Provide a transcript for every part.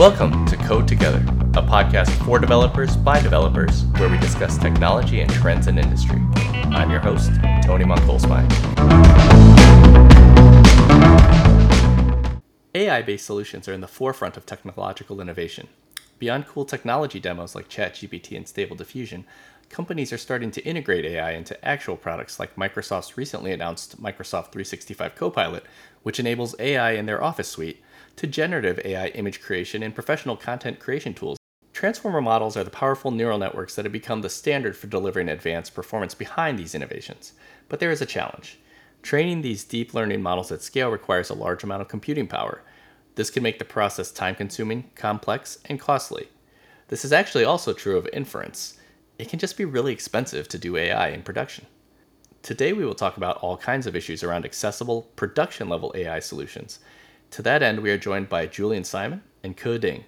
Welcome to Code Together, a podcast for developers by developers where we discuss technology and trends in industry. I'm your host, Tony Mongkolsmai. AI based solutions are in the forefront of technological innovation. Beyond cool technology demos like ChatGPT and Stable Diffusion, companies are starting to integrate AI into actual products like Microsoft's recently announced Microsoft 365 Copilot, which enables AI in their Office suite to generative AI image creation and professional content creation tools. Transformer models are the powerful neural networks that have become the standard for delivering advanced performance behind these innovations. But there is a challenge. Training these deep learning models at scale requires a large amount of computing power. This can make the process time consuming, complex, and costly. This is actually also true of inference. It can just be really expensive to do AI in production. Today, we will talk about all kinds of issues around accessible, production level AI solutions to that end, we are joined by Julien Simon and Ke Ding.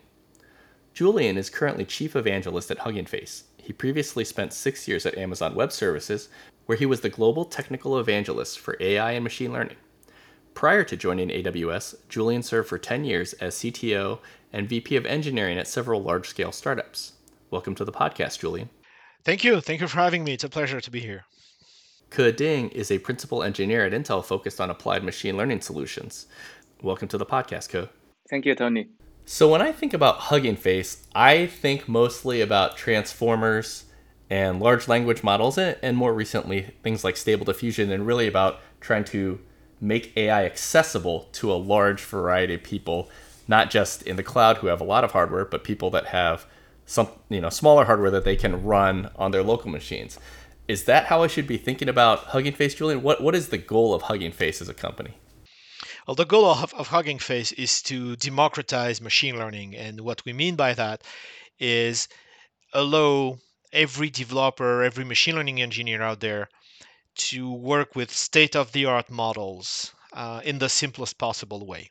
Julien is currently Chief Evangelist at Hugging Face. He previously spent six years at Amazon Web Services, where he was the Global Technical Evangelist for AI and Machine Learning. Prior to joining AWS, Julien served for 10 years as CTO and VP of Engineering at several large scale startups. Welcome to the podcast, Julien. Thank you. Thank you for having me. It's a pleasure to be here. Ke Ding is a principal engineer at Intel focused on applied machine learning solutions. Welcome to the podcast, Ke. Thank you, Tony. So when I think about Hugging Face, I think mostly about transformers and large language models, and more recently things like Stable Diffusion, and really about trying to make AI accessible to a large variety of people, not just in the cloud who have a lot of hardware, but people that have some you know smaller hardware that they can run on their local machines. Is that how I should be thinking about Hugging Face, Julien? What what is the goal of Hugging Face as a company? Well, the goal of, of Hugging Face is to democratize machine learning. And what we mean by that is allow every developer, every machine learning engineer out there to work with state of the art models uh, in the simplest possible way.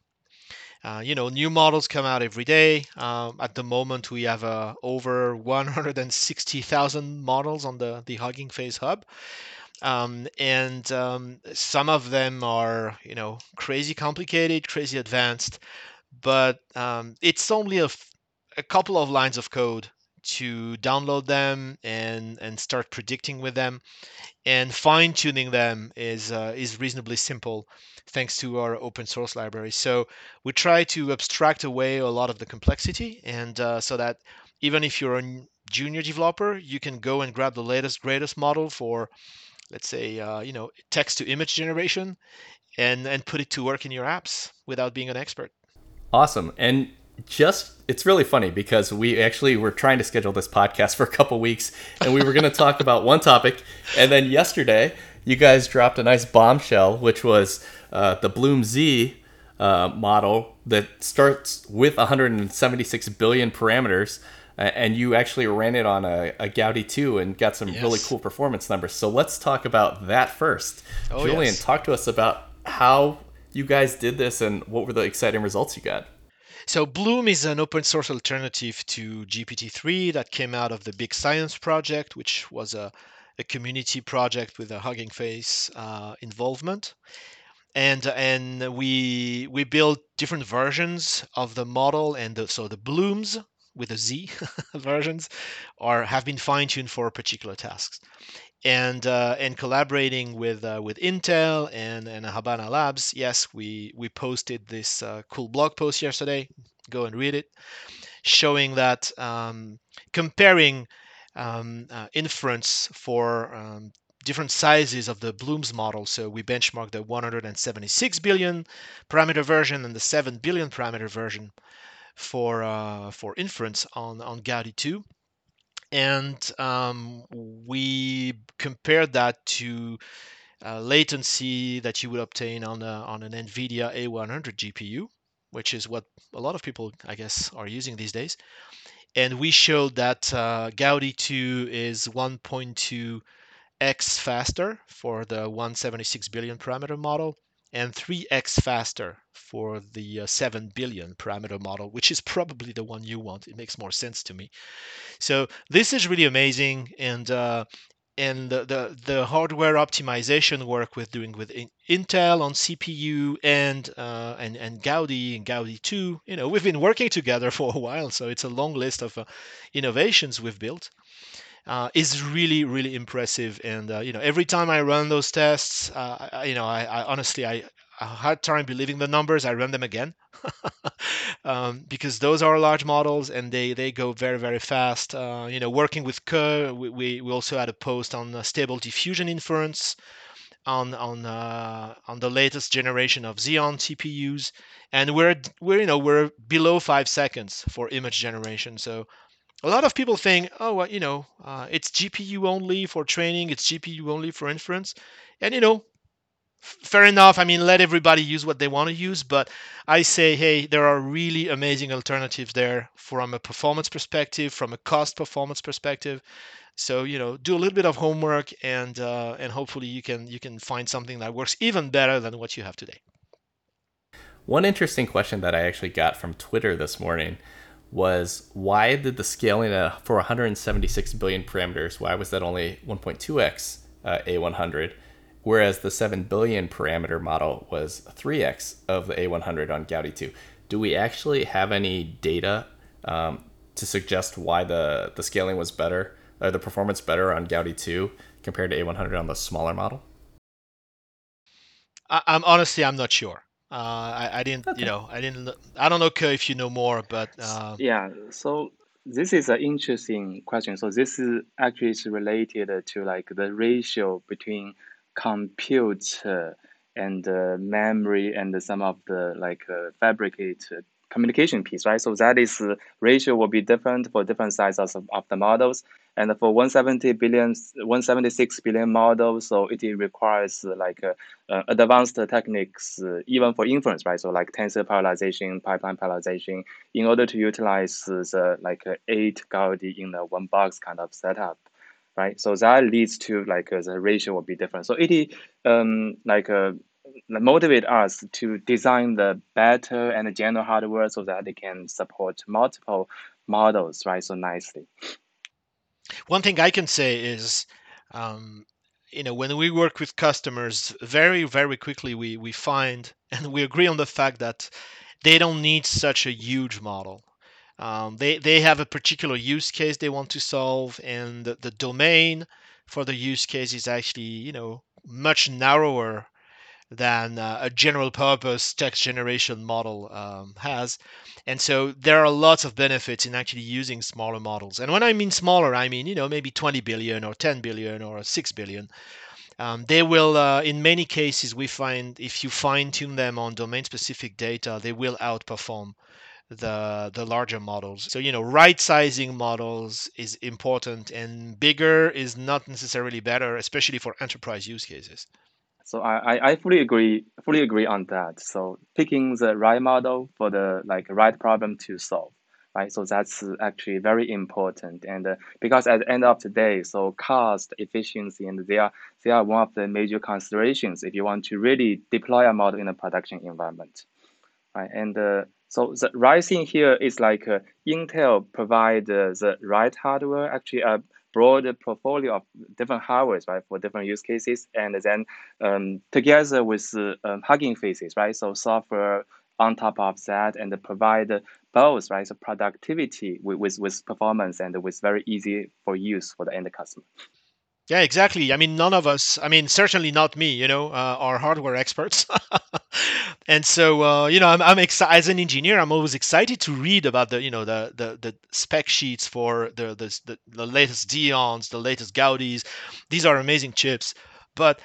Uh, you know, new models come out every day. Um, at the moment, we have uh, over 160,000 models on the, the Hugging Face Hub. Um, and um, some of them are you know crazy complicated crazy advanced but um, it's only a, f- a couple of lines of code to download them and and start predicting with them. And fine tuning them is uh, is reasonably simple thanks to our open source library. So we try to abstract away a lot of the complexity and uh, so that even if you're a junior developer you can go and grab the latest greatest model for let's say, uh, you know, text to image generation and, and put it to work in your apps without being an expert. Awesome. And just it's really funny because we actually were trying to schedule this podcast for a couple weeks and we were going to talk about one topic and then yesterday you guys dropped a nice bombshell which was uh, the BLOOMZ uh, model that starts with 176 billion parameters and you actually ran it on a, a Gaudi 2 and got some yes. really cool performance numbers. So let's talk about that first. Oh, Julien, yes. talk to us about how you guys did this and what were the exciting results you got. So Bloom is an open source alternative to GPT-3 that came out of the Big Science project, which was a, a community project with a Hugging Face uh, involvement. And and we we built different versions of the model, and the, so the Blooms with a Z versions are have been fine tuned for particular tasks. And uh, and collaborating with uh, with Intel and and Habana Labs, yes, we we posted this uh, cool blog post yesterday. Go and read it, showing that um, comparing um, uh, inference for um, different sizes of the BLOOMZ model. So we benchmarked the 176 billion parameter version and the 7 billion parameter version for uh, for inference on on Gaudi 2 and um, we compared that to uh, latency that you would obtain on a, on an NVIDIA A100 GPU, which is what a lot of people, I guess, are using these days. And we showed that uh, Gaudi 2 is 1.2x faster for the 176 billion parameter model and 3x faster for the uh, 7 billion parameter model, which is probably the one you want. It makes more sense to me. So this is really amazing. And uh, and the, the, the hardware optimization work with doing with Intel on CPU and uh, and and Gaudi and Gaudi 2, you know, we've been working together for a while, so it's a long list of uh, innovations we've built. Uh, is really really impressive, and uh, you know, every time I run those tests, uh, I, you know, I, I honestly I, a hard time believing the numbers. I run them again um, because those are large models and they, they go very very fast. Uh, you know, working with Ke, we, we, we also had a post on stable diffusion inference on on uh, on the latest generation of Xeon CPUs, and we're we're you know we're below five seconds for image generation. So a lot of people think, oh, well, you know, uh, it's GPU only for training, it's GPU only for inference, and you know, fair enough. I mean, let everybody use what they want to use, but I say, hey, there are really amazing alternatives there from a performance perspective, from a cost performance perspective. So you know, do a little bit of homework, and uh, and hopefully you can you can find something that works even better than what you have today. One interesting question that I actually got from Twitter this morning was why did the scaling for 176 billion parameters? Why was that only 1.2x uh, A100? Whereas the 7 billion parameter model was 3x of the A100 on Gaudi 2. Do we actually have any data um, to suggest why the, the scaling was better, or the performance better on Gaudi 2 compared to A100 on the smaller model? I, am honestly, I'm not sure. Uh, I, I, didn't, okay. you know, I didn't, I don't know if you know more, but uh... yeah. So this is an interesting question. So this is actually is related to like the ratio between compute uh, and uh, memory and some of the like uh, fabricated communication piece, right? So that is uh, ratio will be different for different sizes of, of the models. And for 170 billion, 176 billion models, so it requires uh, like uh, uh, advanced techniques, even for inference, right? So like tensor parallelization, pipeline parallelization, in order to utilize the like eight Gaudi in the one box kind of setup right? So that leads to like uh, the ratio will be different. So it um like uh, motivate us to design the better and general hardware so that they can support multiple models, right? So nicely. One thing I can say is, um, you know, when we work with customers, very very quickly we we find and we agree on the fact that they don't need such a huge model um, they, they have a particular use case they want to solve, and the, the domain for the use case is actually, you know, much narrower than uh, a general purpose text generation model um, has. And so there are lots of benefits in actually using smaller models. And when I mean smaller, I mean, you know, maybe 20 billion or 10 billion or 6 billion. Um, they will, uh, in many cases, we find if you fine tune them on domain specific data, they will outperform the the larger models. So you know, right sizing models is important, and bigger is not necessarily better, especially for enterprise use cases. So I, I fully agree fully agree on that. So picking the right model for the like right problem to solve, right? So that's actually very important. And uh, because at the end of the day, so cost, efficiency, and they are they are one of the major considerations if you want to really deploy a model in a production environment, right? And uh, so the right thing here is like uh, Intel provide uh, the right hardware, actually a broad portfolio of different hardwares, right, for different use cases, and then um, together with uh, um, Hugging Faces, right, so software on top of that, and provide both, right, so productivity with, with, with performance and with very easy for use for the end customer. Yeah, exactly. I mean, none of us, I mean, certainly not me, you know, uh, are hardware experts. and so, uh, you know, I'm, I'm excited as an engineer, I'm always excited to read about the, you know, the, the, the spec sheets for the, the, the, the latest Xeons, the latest Gaudis. These are amazing chips. But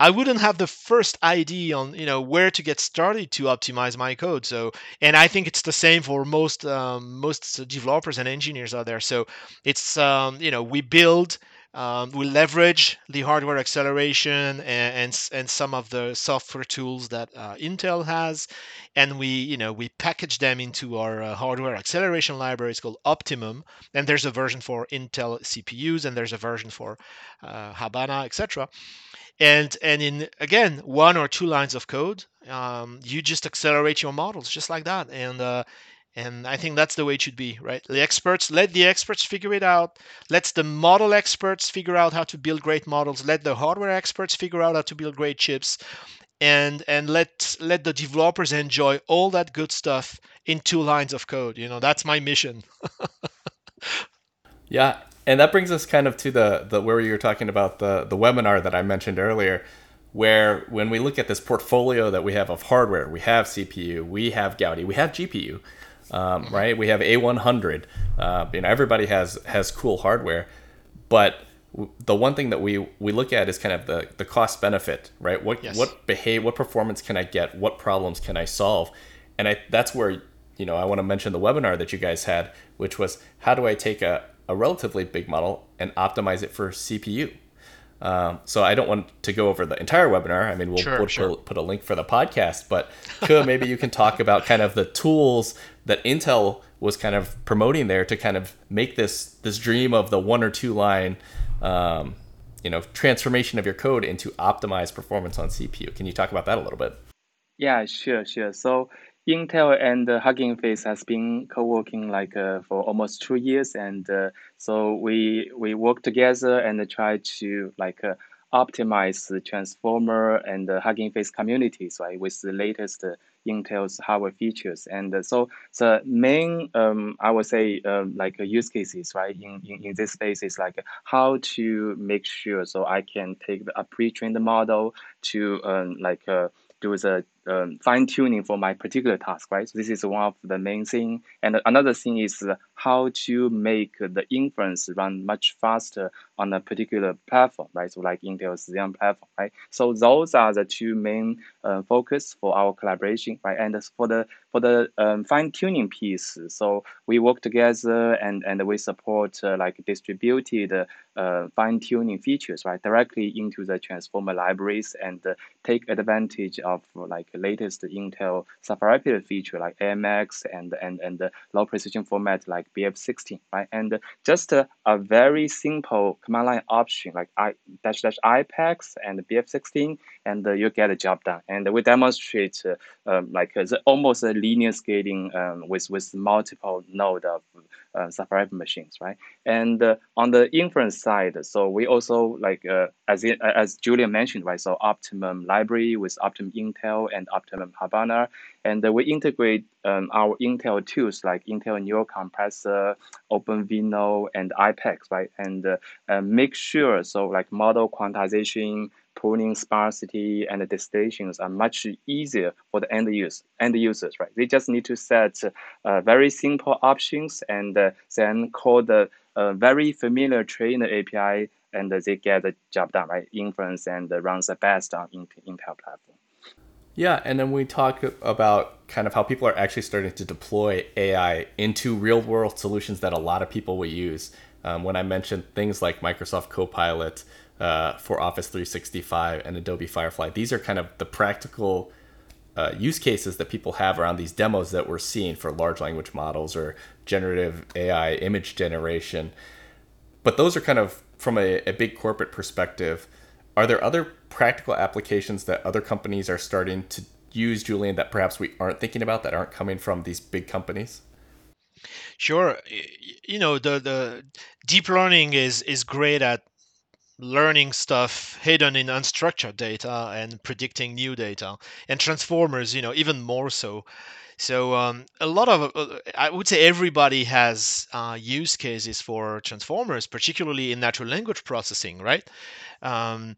I wouldn't have the first idea on you know where to get started to optimize my code. So, and I think it's the same for most um, most developers and engineers out there. So, it's um, you know we build um, we leverage the hardware acceleration and, and, and some of the software tools that uh, Intel has, and we you know we package them into our uh, hardware acceleration library. It's called Optimum, and there's a version for Intel CPUs, and there's a version for uh, Habana, etc. And and in again one or two lines of code, um, you just accelerate your models just like that, and uh, and i think that's the way it should be right? The experts let the experts figure it out. Let the model experts figure out how to build great models. Let the hardware experts figure out how to build great chips. And and let let the developers enjoy all that good stuff in two lines of code. You know that's my mission. Yeah and that brings us kind of to the the where you were talking about the the webinar that i mentioned earlier where when we look at this portfolio that we have of hardware we have cpu we have gaudi we have gpu um, right? We have A100. Uh, you know, everybody has has cool hardware, but the one thing that we we look at is kind of the the cost benefit, right? What yes. what behave what performance can I get? What problems can I solve? And I that's where you know I want to mention the webinar that you guys had, which was how do I take a a relatively big model and optimize it for CPU? Um, so I don't want to go over the entire webinar. I mean, we'll, sure, we'll sure. Put, put, a link for the podcast, but maybe you can talk about kind of the tools that Intel was kind of promoting there to kind of make this this dream of the one or two line, um, you know, transformation of your code into optimized performance on CPU. Can you talk about that a little bit? Yeah, sure, sure. So Intel and uh, Hugging Face has been co-working like uh, for almost two years, and uh, so we we work together and try to like uh, optimize the transformer and the Hugging Face communities, right, with the latest uh, Intel's hardware features. And uh, so the main, um, I would say, um, like use cases, right, in, in, in this space is like how to make sure so I can take a pre-trained model to um, like do the um, fine tuning for my particular task, right? So this is one of the main thing. And another thing is how to make the inference run much faster on a particular platform, right? So like Intel's Xeon platform, right? So those are the two main uh, focus for our collaboration, right? And for the for the um, fine tuning piece, so we work together and and we support uh, like distributed uh, fine tuning features, right? Directly into the transformer libraries and uh, take advantage of like latest Intel Sapphire Rapids feature like AMX and and and the low precision format like BF16, right? And just a, a very simple command line option like I dash dash IPEX and BF16, and uh, you get the job done. And we demonstrate uh, um, like almost a linear scaling um, with with multiple node of uh, Sapphire Rapids machines, right? And uh, on the inference side, so we also like as it, as Julien mentioned, right? So Optimum library with Optimum Intel and Optimum Habana, and we integrate um, our Intel tools like Intel Neural Compressor, OpenVINO, and IPEX, right? And uh, make sure so like model quantization, pruning sparsity, and the distillations are much easier for the end use end users, right? They just need to set uh, very simple options and uh, then call the uh, very familiar trainer API, and they get the job done, right? Inference and runs the best on Intel platform. Yeah, and then we talk about kind of how people are actually starting to deploy AI into real world solutions that a lot of people will use. Um, when I mentioned things like Microsoft Copilot uh, for Office 365 and Adobe Firefly, these are kind of the practical uh, use cases that people have around these demos that we're seeing for large language models or generative AI image generation. But those are kind of from a, a big corporate perspective. Are there other practical applications that other companies are starting to use, Julien, that perhaps we aren't thinking about that aren't coming from these big companies? Sure. You know, the, the deep learning is, is great at learning stuff hidden in unstructured data and predicting new data and transformers you know even more so so um, a lot of uh, i would say everybody has uh, use cases for transformers particularly in natural language processing right um,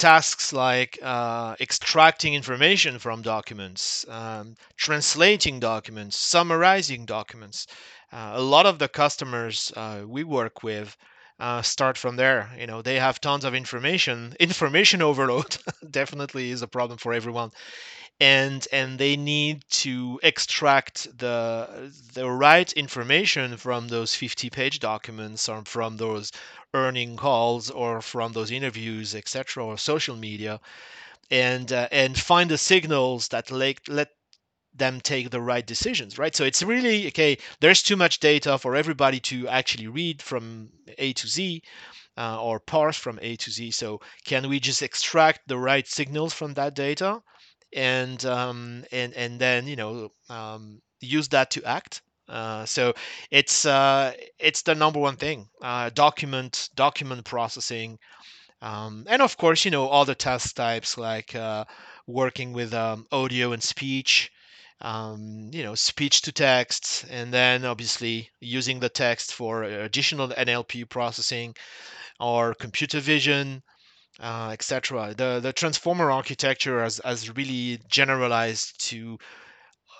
tasks like uh, extracting information from documents, um, translating documents, summarizing documents. Uh, a lot of the customers uh, we work with uh, start from there. You know, they have tons of information. Information overload definitely is a problem for everyone, and and they need to extract the the right information from those 50 page documents or from those earning calls or from those interviews, etc., or social media, and uh, and find the signals that let let them take the right decisions, right? So it's really okay. There's too much data for everybody to actually read from A to Z. Uh, or parse from A to Z. So can we just extract the right signals from that data, and um, and and then you know um, use that to act? Uh, so it's uh, it's the number one thing. Uh, document document processing, um, and of course, you know, all the task types like uh, working with um, audio and speech, um, you know, speech to text, and then obviously using the text for additional NLP processing or computer vision, uh, etc. The the transformer architecture has, has really generalized to,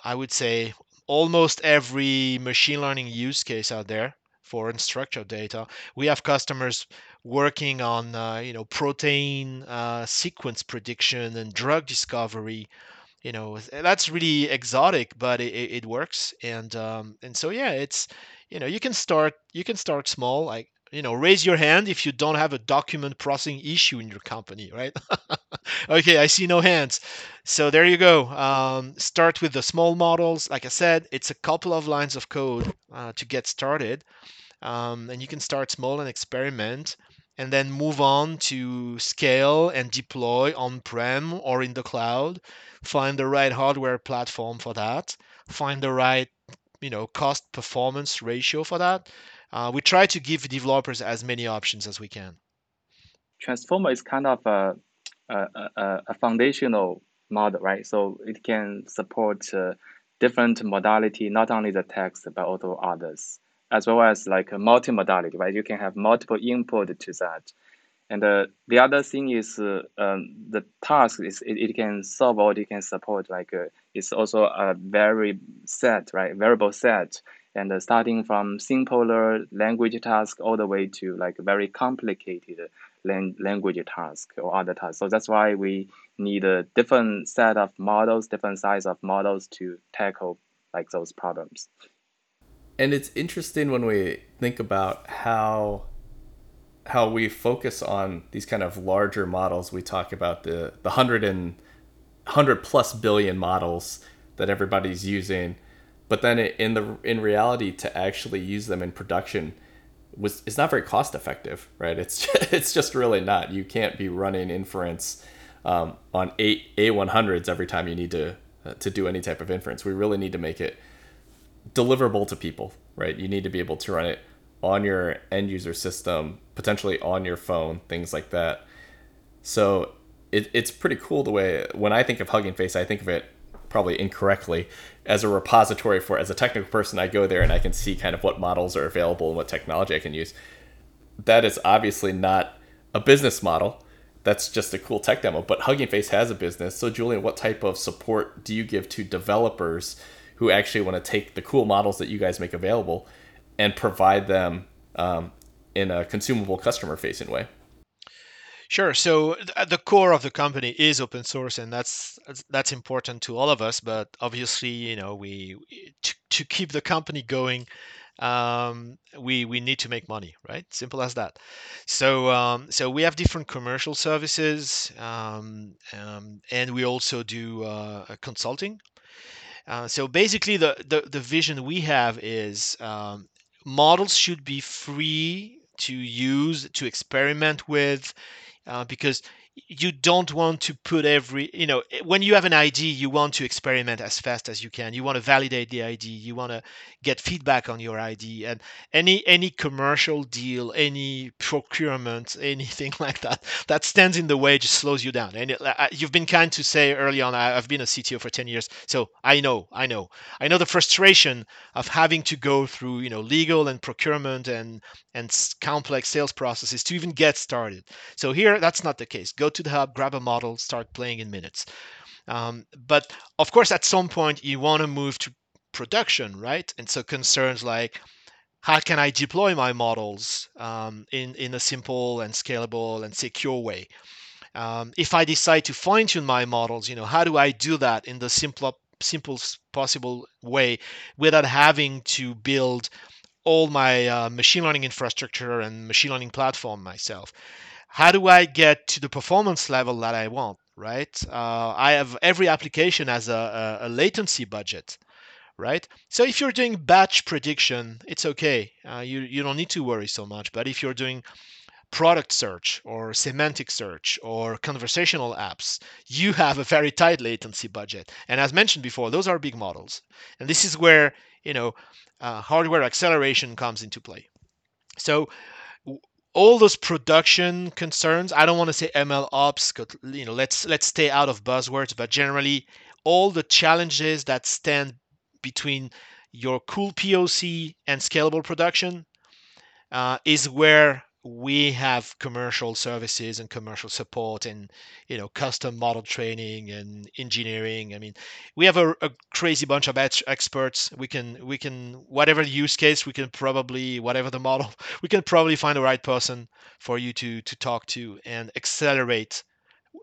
I would say, almost every machine learning use case out there for unstructured data. We have customers working on uh, you know protein uh, sequence prediction and drug discovery you know that's really exotic but it, it works. And um, and so yeah it's you know you can start you can start small like you know raise your hand if you don't have a document processing issue in your company right? Okay i see no hands. So there you go. Um, start with the small models. Like i said it's a couple of lines of code uh, to get started. Um, and you can start small and experiment and then move on to scale and deploy on-prem or in the cloud. Find the right hardware platform for that. Find the right you know cost performance ratio for that. Uh, we try to give developers as many options as we can. Transformer is kind of a, a, a, a foundational model right? So it can support uh, different modality not only the text but also others as well as like a multimodality, right? You can have multiple input to that. And uh, the other thing is uh, um, the task is it, it can solve or it can support like uh, it's also a very set, right? Variable set. And uh, starting from simpler language task all the way to like very complicated lang- language task or other tasks. So that's why we need a different set of models, different size of models to tackle like those problems and it's interesting when we think about how how we focus on these kind of larger models. We talk about the the hundred and hundred plus billion models that everybody's using, but then in the in reality, to actually use them in production was it's not very cost effective, right? It's just, it's just really not. You can't be running inference um, on eight A one hundreds every time you need to uh, to do any type of inference. We really need to make it deliverable to people, right? You need to be able to run it on your end user system, potentially on your phone, things like that. So it, it's pretty cool the way when I think of Hugging Face, I think of it probably incorrectly as a repository for as a technical person. I go there and I can see kind of what models are available and what technology I can use. That is obviously not a business model. That's just a cool tech demo. But Hugging Face has a business. So Julien, what type of support do you give to developers? Who actually want to take the cool models that you guys make available and provide them um, in a consumable customer facing way Sure. So at the core of the company is open source, and that's that's important to all of us. But obviously, you know, we to, to keep the company going, um, we we need to make money, right? Simple as that. So um, so we have different commercial services, um, um and we also do uh, consulting. Uh, so basically, the, the, the vision we have is um, models should be free to use, to experiment with, uh, because you don't want to put every you know when you have an id you want to experiment as fast as you can. You want to validate the id you want to get feedback on your id and any any commercial deal any procurement anything like that that stands in the way just slows you down. And it, you've been kind to say early on i've been a cto for 10 years so i know i know. I know the frustration of having to go through you know legal and procurement and and complex sales processes to even get started. So here that's not the case go to the hub, grab a model, start playing in minutes. Um, but of course, at some point, you want to move to production, right? And so concerns like, how can I deploy my models um, in, in a simple and scalable and secure way? Um, if I decide to fine tune my models, you know, how do I do that in the simple, simplest possible way without having to build all my uh, machine learning infrastructure and machine learning platform myself? How do I get to the performance level that I want, right? Uh, I have every application has a, a, a, latency budget, right? So if you're doing batch prediction, it's okay. Uh, you, you don't need to worry so much. But if you're doing product search or semantic search or conversational apps, you have a very tight latency budget. And as mentioned before, those are big models. And this is where, you know, uh, hardware acceleration comes into play. So all those production concerns, I don't want to say ML ops, you know, let's let's stay out of buzzwords, but generally all the challenges that stand between your cool POC and scalable production uh, is where we have commercial services and commercial support and you know custom model training and engineering. I mean we have a, a crazy bunch of experts. We can we can whatever use case we can probably whatever the model we can probably find the right person for you to to talk to and accelerate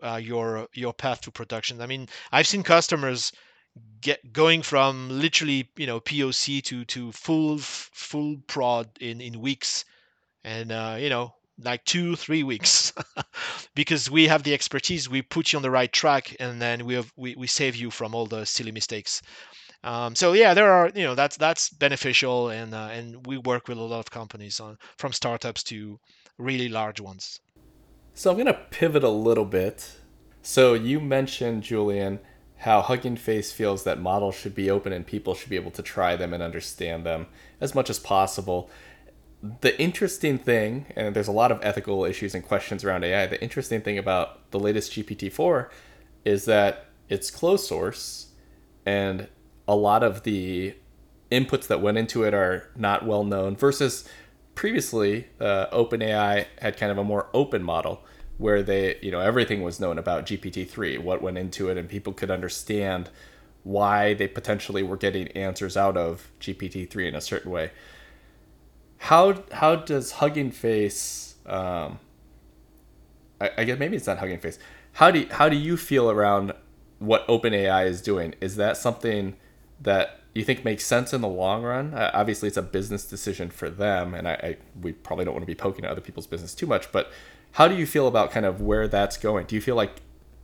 uh, your your path to production. I mean i've seen customers get going from literally you know poc to to full full prod in in weeks and uh, you know like two three weeks. Because we have the expertise we put you on the right track and then we have we, we save you from all the silly mistakes. Um, so yeah there are you know that's that's beneficial and uh, and we work with a lot of companies on from startups to really large ones. So i'm going to pivot a little bit. So you mentioned julien how hugging face feels that models should be open and people should be able to try them and understand them as much as possible the interesting thing, and there's a lot of ethical issues and questions around AI, the interesting thing about the latest GPT 4 is that it's closed source and a lot of the inputs that went into it are not well known versus previously uh, OpenAI had kind of a more open model where they, you know, everything was known about GPT-3, what went into it, and people could understand why they potentially were getting answers out of GPT-3 in a certain way how how does Hugging Face? Um, I, I guess maybe it's not Hugging Face. How do you, how do you feel around what OpenAI is doing? Is that something that you think makes sense in the long run? Uh, obviously, it's a business decision for them, and I, I we probably don't want to be poking at other people's business too much. But how do you feel about kind of where that's going? Do you feel like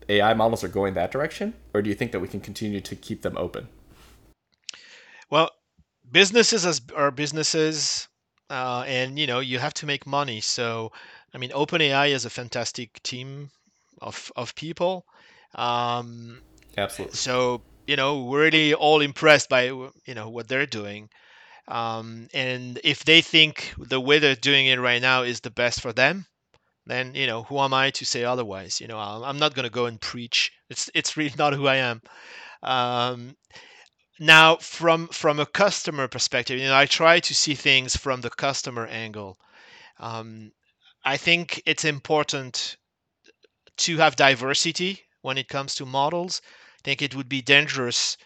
AI models are going that direction, or do you think that we can continue to keep them open? Well, businesses as are businesses uh, and you know you have to make money. So, I mean, OpenAI is a fantastic team of of people. Um, Absolutely. So you know, we're really all impressed by you know what they're doing. Um, and if they think the way they're doing it right now is the best for them, then you know who am I to say otherwise? You know, I'm not going to go and preach. It's it's really not who I am. Um, now from from a customer perspective you know i try to see things from the customer angle. Um, i think it's important to have diversity when it comes to models. I think it would be dangerous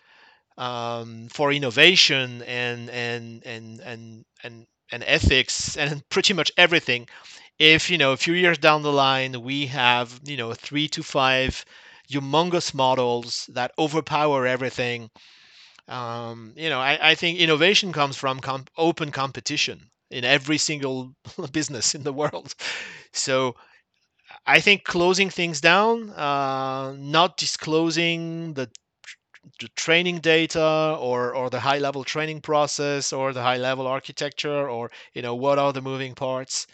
um, for innovation and and and and and and ethics and pretty much everything if you know a few years down the line we have you know three to five humongous models that overpower everything um, you know, I, I, think innovation comes from comp- open competition in every single business in the world. So I think closing things down, uh, not disclosing the, the training data or, or the high level training process or the high level architecture or you know what are the moving parts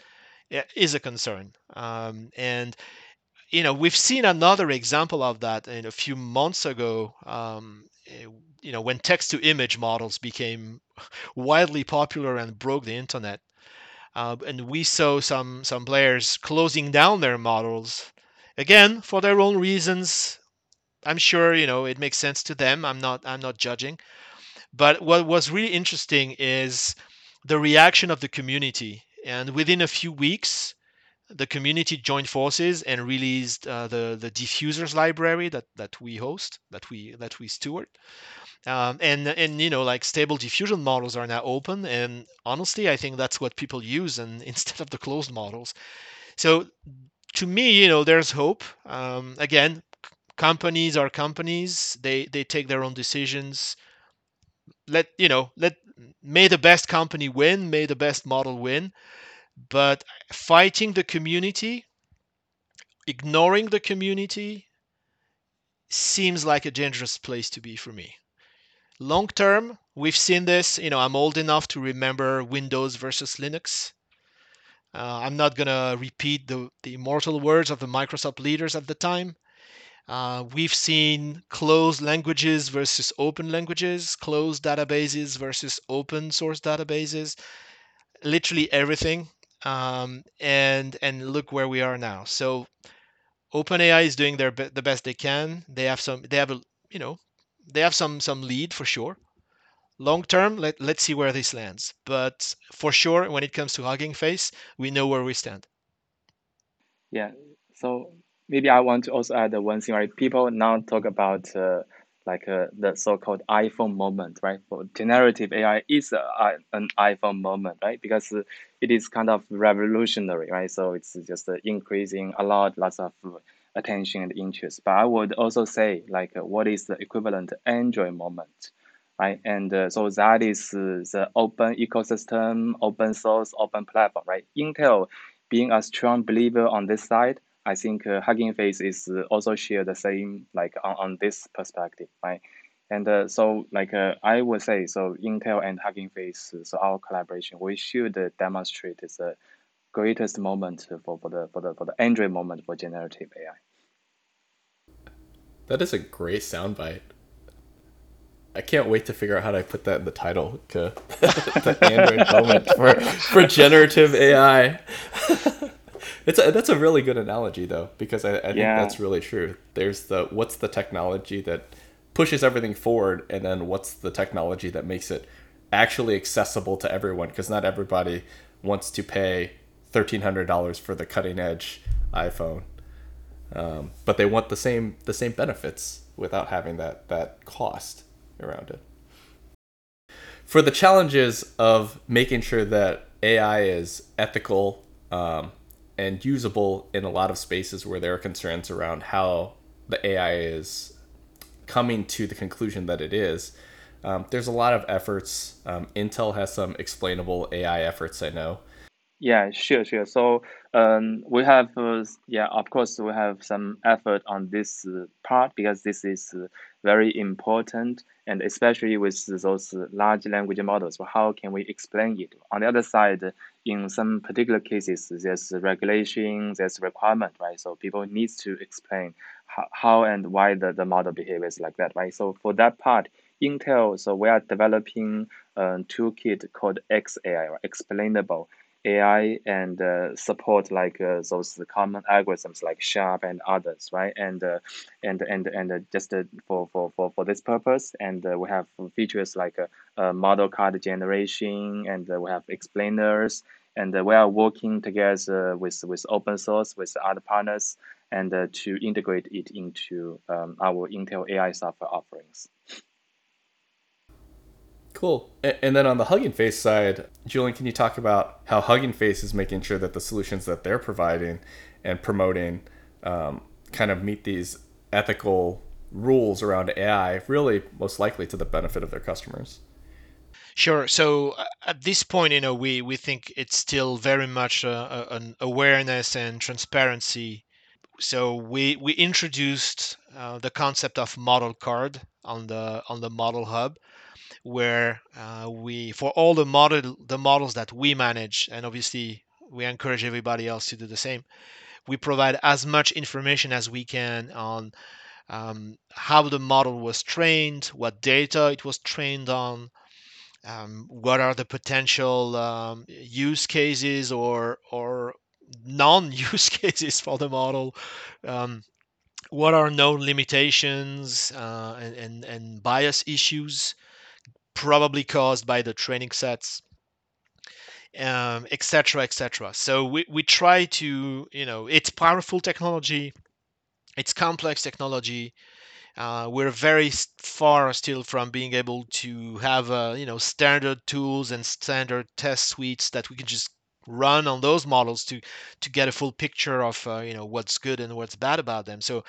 is a concern. Um, and you know we've seen another example of that in a few months ago um, eh, you know when text to image models became widely popular and broke the internet uh, and we saw some some players closing down their models again for their own reasons. I'm sure you know it makes sense to them. I'm not i'm not judging. But what was really interesting is the reaction of the community. And within a few weeks the community joined forces and released uh, the the diffusers library that that we host that we that we steward. Um, and and you know like stable diffusion models are now open and honestly i think that's what people use and instead of the closed models. So to me you know there's hope. Um, again companies are companies. They they take their own decisions. Let you know let may the best company win may the best model win but fighting the community ignoring the community seems like a dangerous place to be for me long term, we've seen this. You know, I'm old enough to remember Windows versus Linux. Uh, I'm not going to repeat the, the immortal words of the Microsoft leaders at the time. Uh, we've seen closed languages versus open languages, closed databases versus open source databases, literally everything. Um, and and look where we are now. So OpenAI is doing their the best they can. They have some they have a you know they have some some lead for sure. Long term, let let's see where this lands. But for sure, when it comes to Hugging Face, we know where we stand. Yeah. So maybe I want to also add one thing, right? People now talk about uh, like uh, the so-called iPhone moment, right? For generative AI is an iPhone moment, right? Because it is kind of revolutionary, right? So it's just increasing a lot, lots of attention and interest. But I would also say like what is the equivalent Android moment, right? And uh, so that is uh, the open ecosystem, open source, open platform, right? Intel being a strong believer on this side, I think uh, Hugging Face is uh, also share the same like on, on this perspective, right? And uh, so like uh, I would say, so Intel and Hugging Face, so our collaboration, we should demonstrate the greatest moment for, for the for the for the Android moment for generative AI. That is a great soundbite. I can't wait to figure out how to put that in the title. the Android moment for for generative AI. it's a, that's a really good analogy though, because I, I think yeah. that's really true. There's the what's the technology that pushes everything forward, and then what's the technology that makes it actually accessible to everyone? Because not everybody wants to pay thirteen hundred dollars for the cutting edge iPhone, um, but they want the same the same benefits without having that that cost around it. For the challenges of making sure that AI is ethical um, and usable in a lot of spaces where there are concerns around how the AI is coming to the conclusion that it is, um, there's a lot of efforts. Um, Intel has some explainable AI efforts, I know. Yeah, sure, sure. So um, we have, uh, yeah, of course, we have some effort on this uh, part because this is uh, very important, and especially with those large language models. So how can we explain it? On the other side, in some particular cases, there's regulation, there's requirement, right? So people need to explain how, how and why the, the model behaves like that, right? So for that part, Intel, so we are developing a toolkit called XAI, or explainable AI and uh, support like uh, those common algorithms like SHAP and others, right? And uh, and and and uh, just uh, for, for for for this purpose, and uh, we have features like model card generation, and we have explainers, and we are working together with with open source with other partners, and to integrate it into um, our Intel AI software offerings. Cool. And then on the Hugging Face side, Julien, can you talk about how Hugging Face is making sure that the solutions that they're providing and promoting um, kind of meet these ethical rules around AI, really most likely to the benefit of their customers? Sure. So uh, at this point, you know, we, we think it's still very much a, a, an awareness and transparency. So we we introduced uh, the concept of model card on the on the Model Hub, where uh, we for all the model the models that we manage and obviously we encourage everybody else to do the same we provide as much information as we can on um, how the model was trained what data it was trained on um, what are the potential um, use cases or or non-use cases for the model. Um, what are known limitations uh, and, and, and bias issues probably caused by the training sets um, etc etc so we, we try to you know it's powerful technology it's complex technology. Uh, we're very far still from being able to have uh, you know standard tools and standard test suites that we can just run on those models to to get a full picture of uh, you know what's good and what's bad about them. So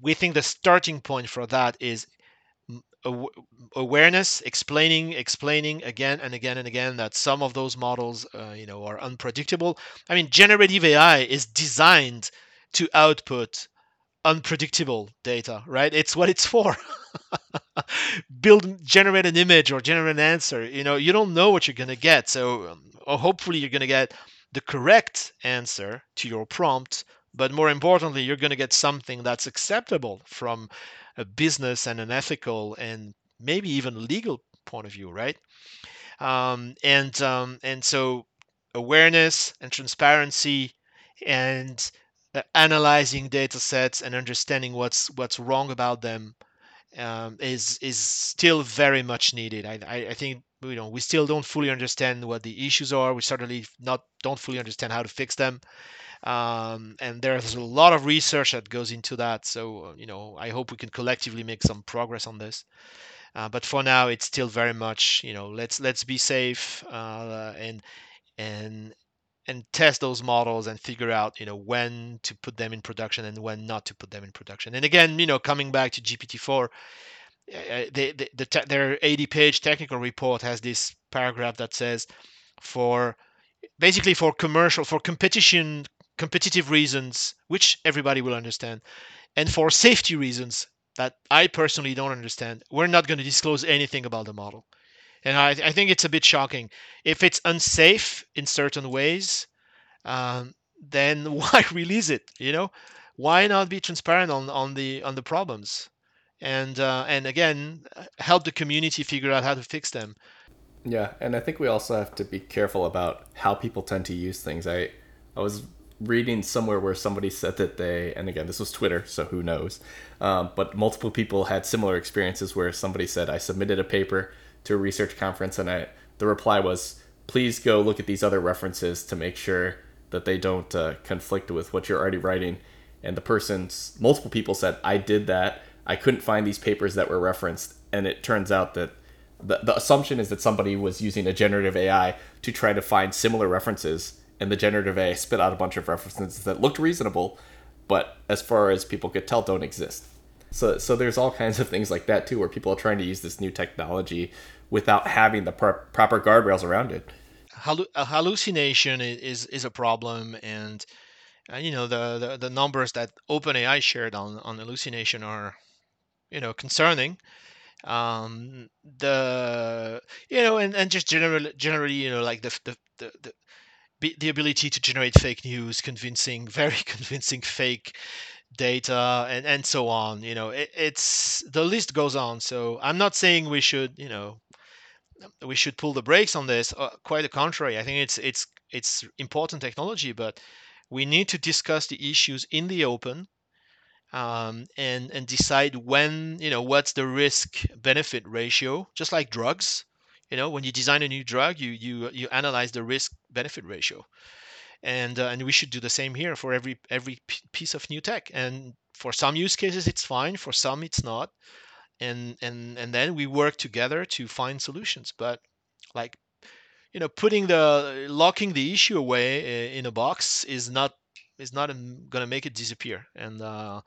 we think the starting point for that is awareness explaining explaining again and again and again that some of those models uh, you know are unpredictable. I mean generative ai is designed to output unpredictable data right? It's what it's for. Build generate an image or generate an answer. You know you don't know what you're going to get. So um, hopefully you're going to get the correct answer to your prompt, but more importantly, you're going to get something that's acceptable from a business and an ethical and maybe even legal point of view, right? Um, and um, and so awareness and transparency and analyzing data sets and understanding what's what's wrong about them um, is is still very much needed. I, I, I think you know we still don't fully understand what the issues are. We certainly not don't fully understand how to fix them. Um, and there's a lot of research that goes into that. So uh, you know I hope we can collectively make some progress on this. Uh, but for now, it's still very much you know let's let's be safe uh, and and and test those models and figure out you know when to put them in production and when not to put them in production. And again you know coming back to gpt-4 uh, the, the, the te- their 80 page technical report has this paragraph that says for basically for commercial for competition competitive reasons which everybody will understand and for safety reasons that i personally don't understand we're not going to disclose anything about the model and I, I think it's a bit shocking. If it's unsafe in certain ways, um, then why release it? You know, why not be transparent on, on the on the problems, and uh, and again help the community figure out how to fix them. Yeah, and I think we also have to be careful about how people tend to use things. I I was reading somewhere where somebody said that they, and again, this was Twitter, so who knows, um, but multiple people had similar experiences where somebody said, I submitted a paper to a research conference, and I the reply was, "Please go look at these other references to make sure that they don't uh, conflict with what you're already writing." And the person's multiple people said, "I did that. I couldn't find these papers that were referenced." And it turns out that the, the assumption is that somebody was using a generative AI to try to find similar references, and the generative AI spit out a bunch of references that looked reasonable, but as far as people could tell, don't exist. So, so there's all kinds of things like that too, where people are trying to use this new technology without having the pro- proper guardrails around it. Hallucination is is a problem, and uh, you know the, the the numbers that OpenAI shared on on hallucination are you know concerning. Um, the you know and, and just generally generally you know like the the, the, the the ability to generate fake news, convincing, very convincing fake data, and, and so on. You know, it, it's the list goes on. So I'm not saying we should, you know, we should pull the brakes on this. Uh, quite the contrary, I think it's it's it's important technology, but we need to discuss the issues in the open um, and and decide when you know what's the risk benefit ratio. Just like drugs, you know, when you design a new drug, you you you analyze the risk benefit ratio, and uh, and we should do the same here for every every piece of new tech. And for some use cases, it's fine. For some, it's not. And and and then we work together to find solutions. But like you know putting the locking the issue away in a box is not is not going to make it disappear. And uh,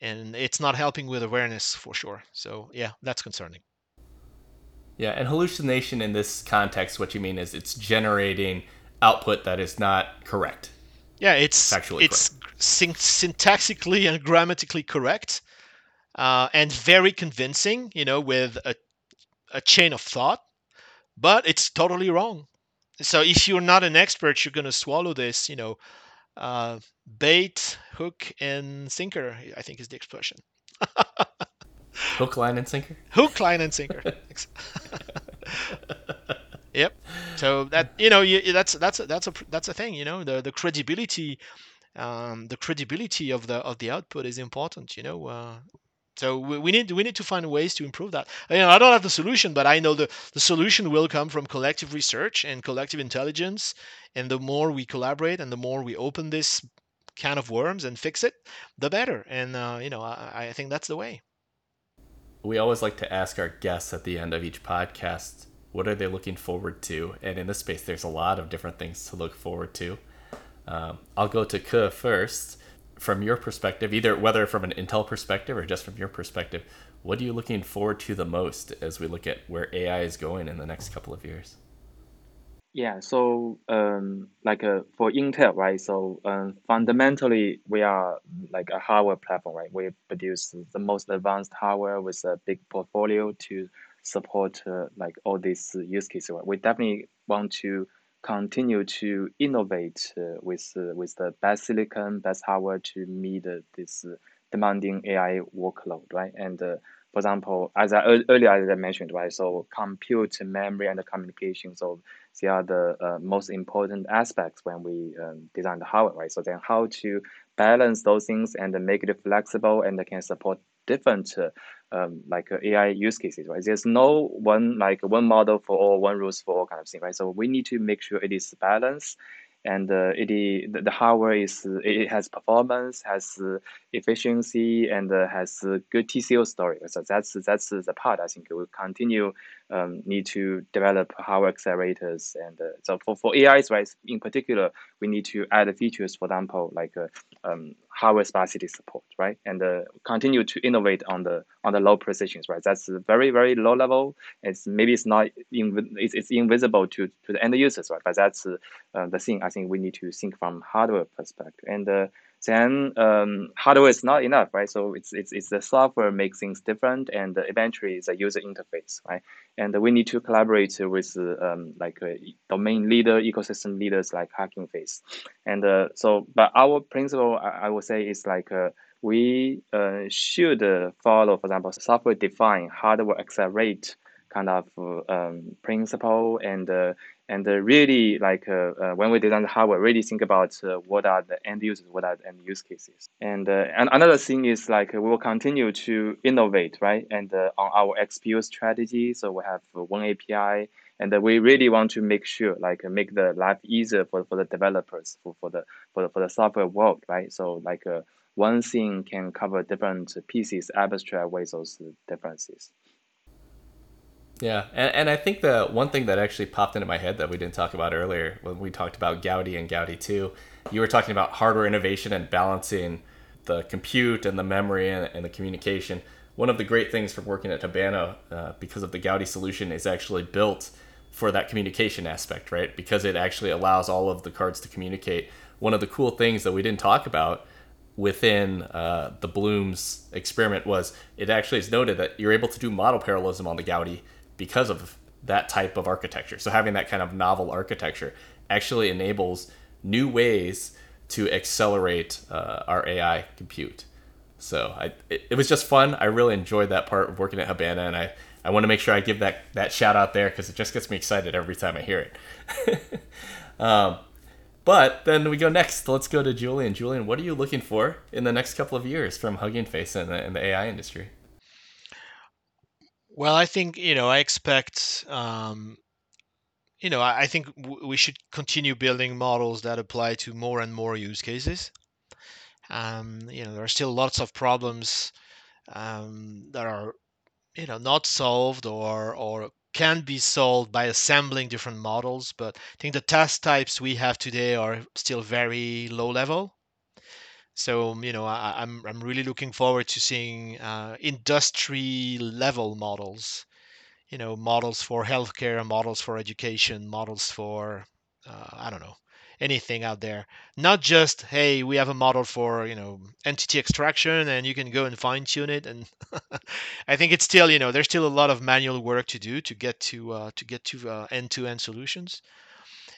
and it's not helping with awareness for sure. So yeah that's concerning. Yeah and hallucination in this context what you mean is it's generating output that is not correct yeah it's Actually it's syntactically and grammatically correct uh, and very convincing, you know, with a, a chain of thought, but it's totally wrong. So if you're not an expert, you're going to swallow this, you know, uh, bait, hook, and sinker, I think is the expression. hook, line, and sinker? Hook, line, and sinker. yep. So that you know, you, that's that's a, that's a that's a thing. You know, the the credibility, um, the credibility of the of the output is important. You know, uh, so we, we need we need to find ways to improve that. You know, I don't have the solution, but I know the, the solution will come from collective research and collective intelligence. And the more we collaborate and the more we open this can of worms and fix it, the better. And uh, you know, I, I think that's the way. We always like to ask our guests at the end of each podcast, what are they looking forward to? And in this space, there's a lot of different things to look forward to. Um, I'll go to Ke first from your perspective, either whether from an Intel perspective or just from your perspective, what are you looking forward to the most as we look at where AI is going in the next couple of years? Yeah, so um, like uh, for Intel, right? So um, fundamentally, we are like a hardware platform, right? We produce the most advanced hardware with a big portfolio to support uh, like all these use cases. We definitely want to continue to innovate uh, with uh, with the best silicon, best hardware to meet this demanding AI workload, right? And for example, as I earlier as I mentioned, right? So compute, memory, and the communication. So they are the uh, most important aspects when we um, design the hardware, right? So then how to balance those things and make it flexible and can support different uh, um, like uh, AI use cases, right? There's no one like one model for all, one rules for all kind of thing, right? So we need to make sure it is balanced and uh, it is, the hardware is it has performance, has uh, efficiency, and uh, has good TCO story. So that's that's the part I think will continue um, need to develop hardware accelerators, and uh, so for for AIs, right, in particular, we need to add features, for example, like uh, um, hardware sparsity support, right, and uh, continue to innovate on the on the low precisions, right. That's very very low level. It's maybe it's not inv- it's, it's invisible to to the end users, right, but that's the thing I think we need to think from hardware perspective, and then um, hardware is not enough, right? So it's, it's, it's the software makes things different, and eventually it's a user interface, right? And we need to collaborate with um, like uh, domain leader, ecosystem leaders like Hugging Face. And uh, so, but our principle, I, I would say, is like uh, we uh, should follow, for example, software defined hardware accelerate kind of um, principle and uh, and uh, really like uh, uh, when we design the hardware, really think about uh, what are the end users, what are the end use cases. And uh, and another thing is like we will continue to innovate, right? And uh, on our XPU strategy, so we have oneAPI, and we really want to make sure like make the life easier for, for the developers for, for the for the for the software world, right? So like one thing can cover different pieces, abstract ways those differences. Yeah, and, and I think the one thing that actually popped into my head that we didn't talk about earlier when we talked about Gaudi and Gaudi 2, you were talking about hardware innovation and balancing the compute and the memory and, and the communication. One of the great things from working at Habana, uh, because of the Gaudi solution, is actually built for that communication aspect, right? Because it actually allows all of the cards to communicate. One of the cool things that we didn't talk about within uh, the BLOOMZ experiment was it actually is noted that you're able to do model parallelism on the Gaudi because of that type of architecture. So having that kind of novel architecture actually enables new ways to accelerate uh, our AI compute. So I, it, it, was just fun. I really enjoyed that part of working at Habana, and I, I want to make sure I give that, that shout out there because it just gets me excited every time I hear it. um, but then we go next. Let's go to Julien. Julien, what are you looking for in the next couple of years from Hugging Face in the, in the AI industry? Well, I think you know I expect um, you know I, I think w- we should continue building models that apply to more and more use cases. Um, you know there are still lots of problems um, that are you know not solved or or can be solved by assembling different models, but I think the task types we have today are still very low level. So you know, I, am I'm, I'm really looking forward to seeing uh, industry level models. You know, models for healthcare, models for education, models for uh, I don't know anything out there. Not just hey, we have a model for you know entity extraction and you can go and fine tune it. And I think it's still you know there's still a lot of manual work to do to get to uh, to get to end to end solutions.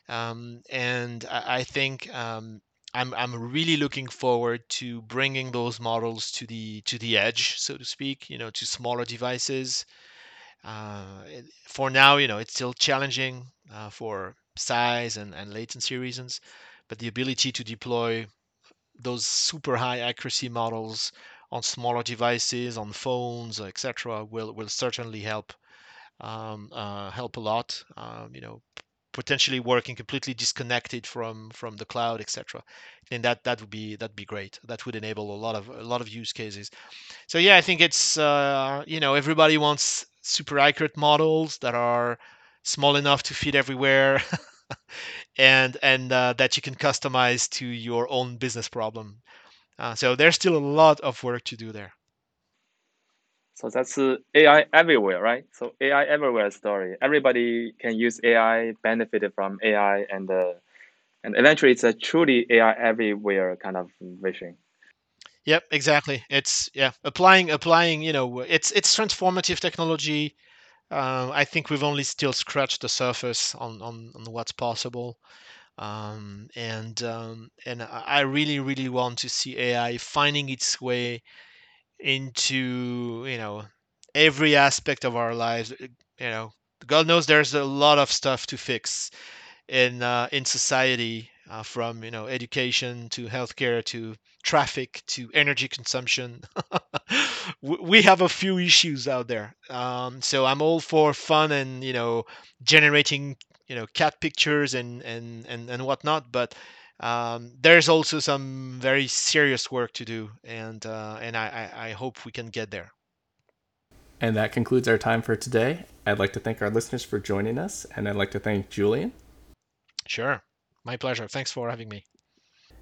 Um, and I, I think um, I'm I'm really looking forward to bringing those models to the to the edge, so to speak. You know, to smaller devices. Uh, for now, you know, it's still challenging uh, for size and, and latency reasons, but the ability to deploy those super high accuracy models on smaller devices, on phones, etc., will will certainly help um, uh, help a lot. Um, you know, potentially working completely disconnected from from the cloud etc and that that would be that'd be great. That would enable a lot of a lot of use cases. So yeah i think it's uh, you know everybody wants super accurate models that are small enough to fit everywhere and and uh, that you can customize to your own business problem. Uh, so there's still a lot of work to do there so that's uh, AI everywhere, right? So AI everywhere story. Everybody can use AI, benefited from AI, and uh, and eventually it's a truly AI everywhere kind of vision. Yep, exactly. It's yeah, applying applying. You know, it's it's transformative technology Uh, I think we've only still scratched the surface on on, on what's possible. Um, and um, and I really really want to see AI finding its way into you know every aspect of our lives. You know, God knows there's a lot of stuff to fix in uh, in society, uh, from you know education to healthcare to traffic to energy consumption. we have a few issues out there. Um, so I'm all for fun and you know generating you know cat pictures and and and, and whatnot, but um, there's also some very serious work to do, and uh, and I, I hope we can get there. And that concludes our time for today. I'd like to thank our listeners for joining us, and I'd like to thank Julien. Sure. My pleasure. Thanks for having me.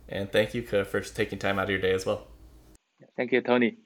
And thank you, Ke, for taking time out of your day as well. Thank you, Tony.